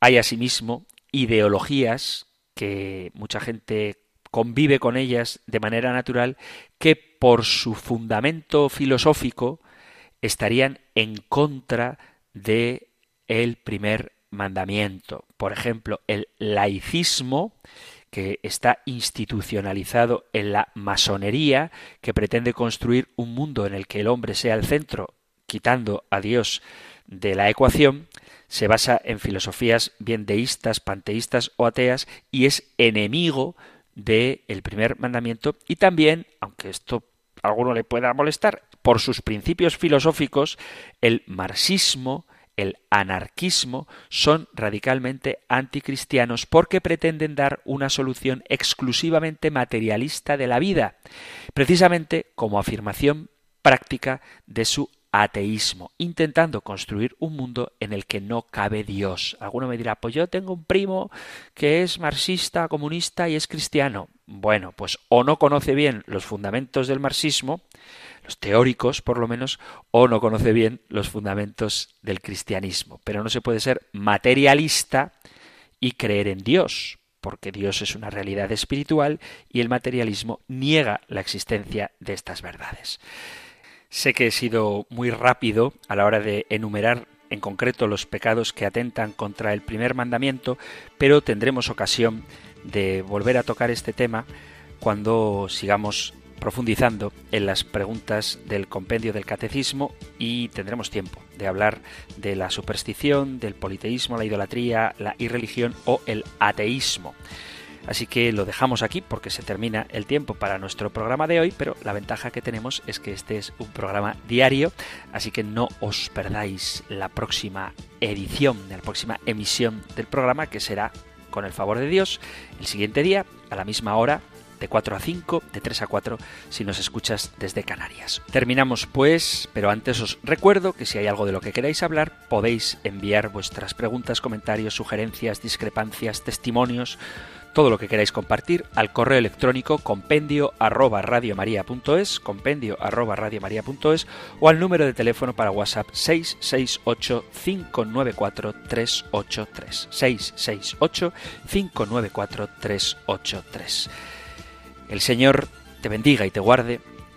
[SPEAKER 1] Hay asimismo ideologías que mucha gente convive con ellas de manera natural que por su fundamento filosófico estarían en contra de el primer mandamiento. Por ejemplo, el laicismo que está institucionalizado en la masonería, que pretende construir un mundo en el que el hombre sea el centro, quitando a Dios de la ecuación, se basa en filosofías bien deístas, panteístas o ateas y es enemigo del el primer mandamiento y también, aunque esto a alguno le pueda molestar, por sus principios filosóficos, el marxismo, el anarquismo son radicalmente anticristianos porque pretenden dar una solución exclusivamente materialista de la vida, precisamente como afirmación práctica de su ateísmo, intentando construir un mundo en el que no cabe Dios. Alguno me dirá, pues yo tengo un primo que es marxista, comunista y es cristiano. Bueno, pues o no conoce bien los fundamentos del marxismo, los teóricos por lo menos, o no conoce bien los fundamentos del cristianismo. Pero no se puede ser materialista y creer en Dios, porque Dios es una realidad espiritual y el materialismo niega la existencia de estas verdades. Sé que he sido muy rápido a la hora de enumerar en concreto los pecados que atentan contra el primer mandamiento, pero tendremos ocasión de volver a tocar este tema cuando sigamos profundizando en las preguntas del compendio del catecismo y tendremos tiempo de hablar de la superstición, del politeísmo, la idolatría, la irreligión o el ateísmo. Así que lo dejamos aquí porque se termina el tiempo para nuestro programa de hoy, pero la ventaja que tenemos es que este es un programa diario, así que no os perdáis la próxima edición, la próxima emisión del programa que será, con el favor de Dios, el siguiente día, a la misma hora, de 4 a 5, de 3 a 4 si nos escuchas desde Canarias. Terminamos pues, pero antes os recuerdo que si hay algo de lo que queráis hablar, podéis enviar vuestras preguntas, comentarios, sugerencias, discrepancias, testimonios, todo lo que queráis compartir al correo electrónico compendio arroba radiomaria.es, compendio arroba radiomaria.es o al número de teléfono para WhatsApp 668 594 383 668 594 383. El Señor te bendiga y te guarde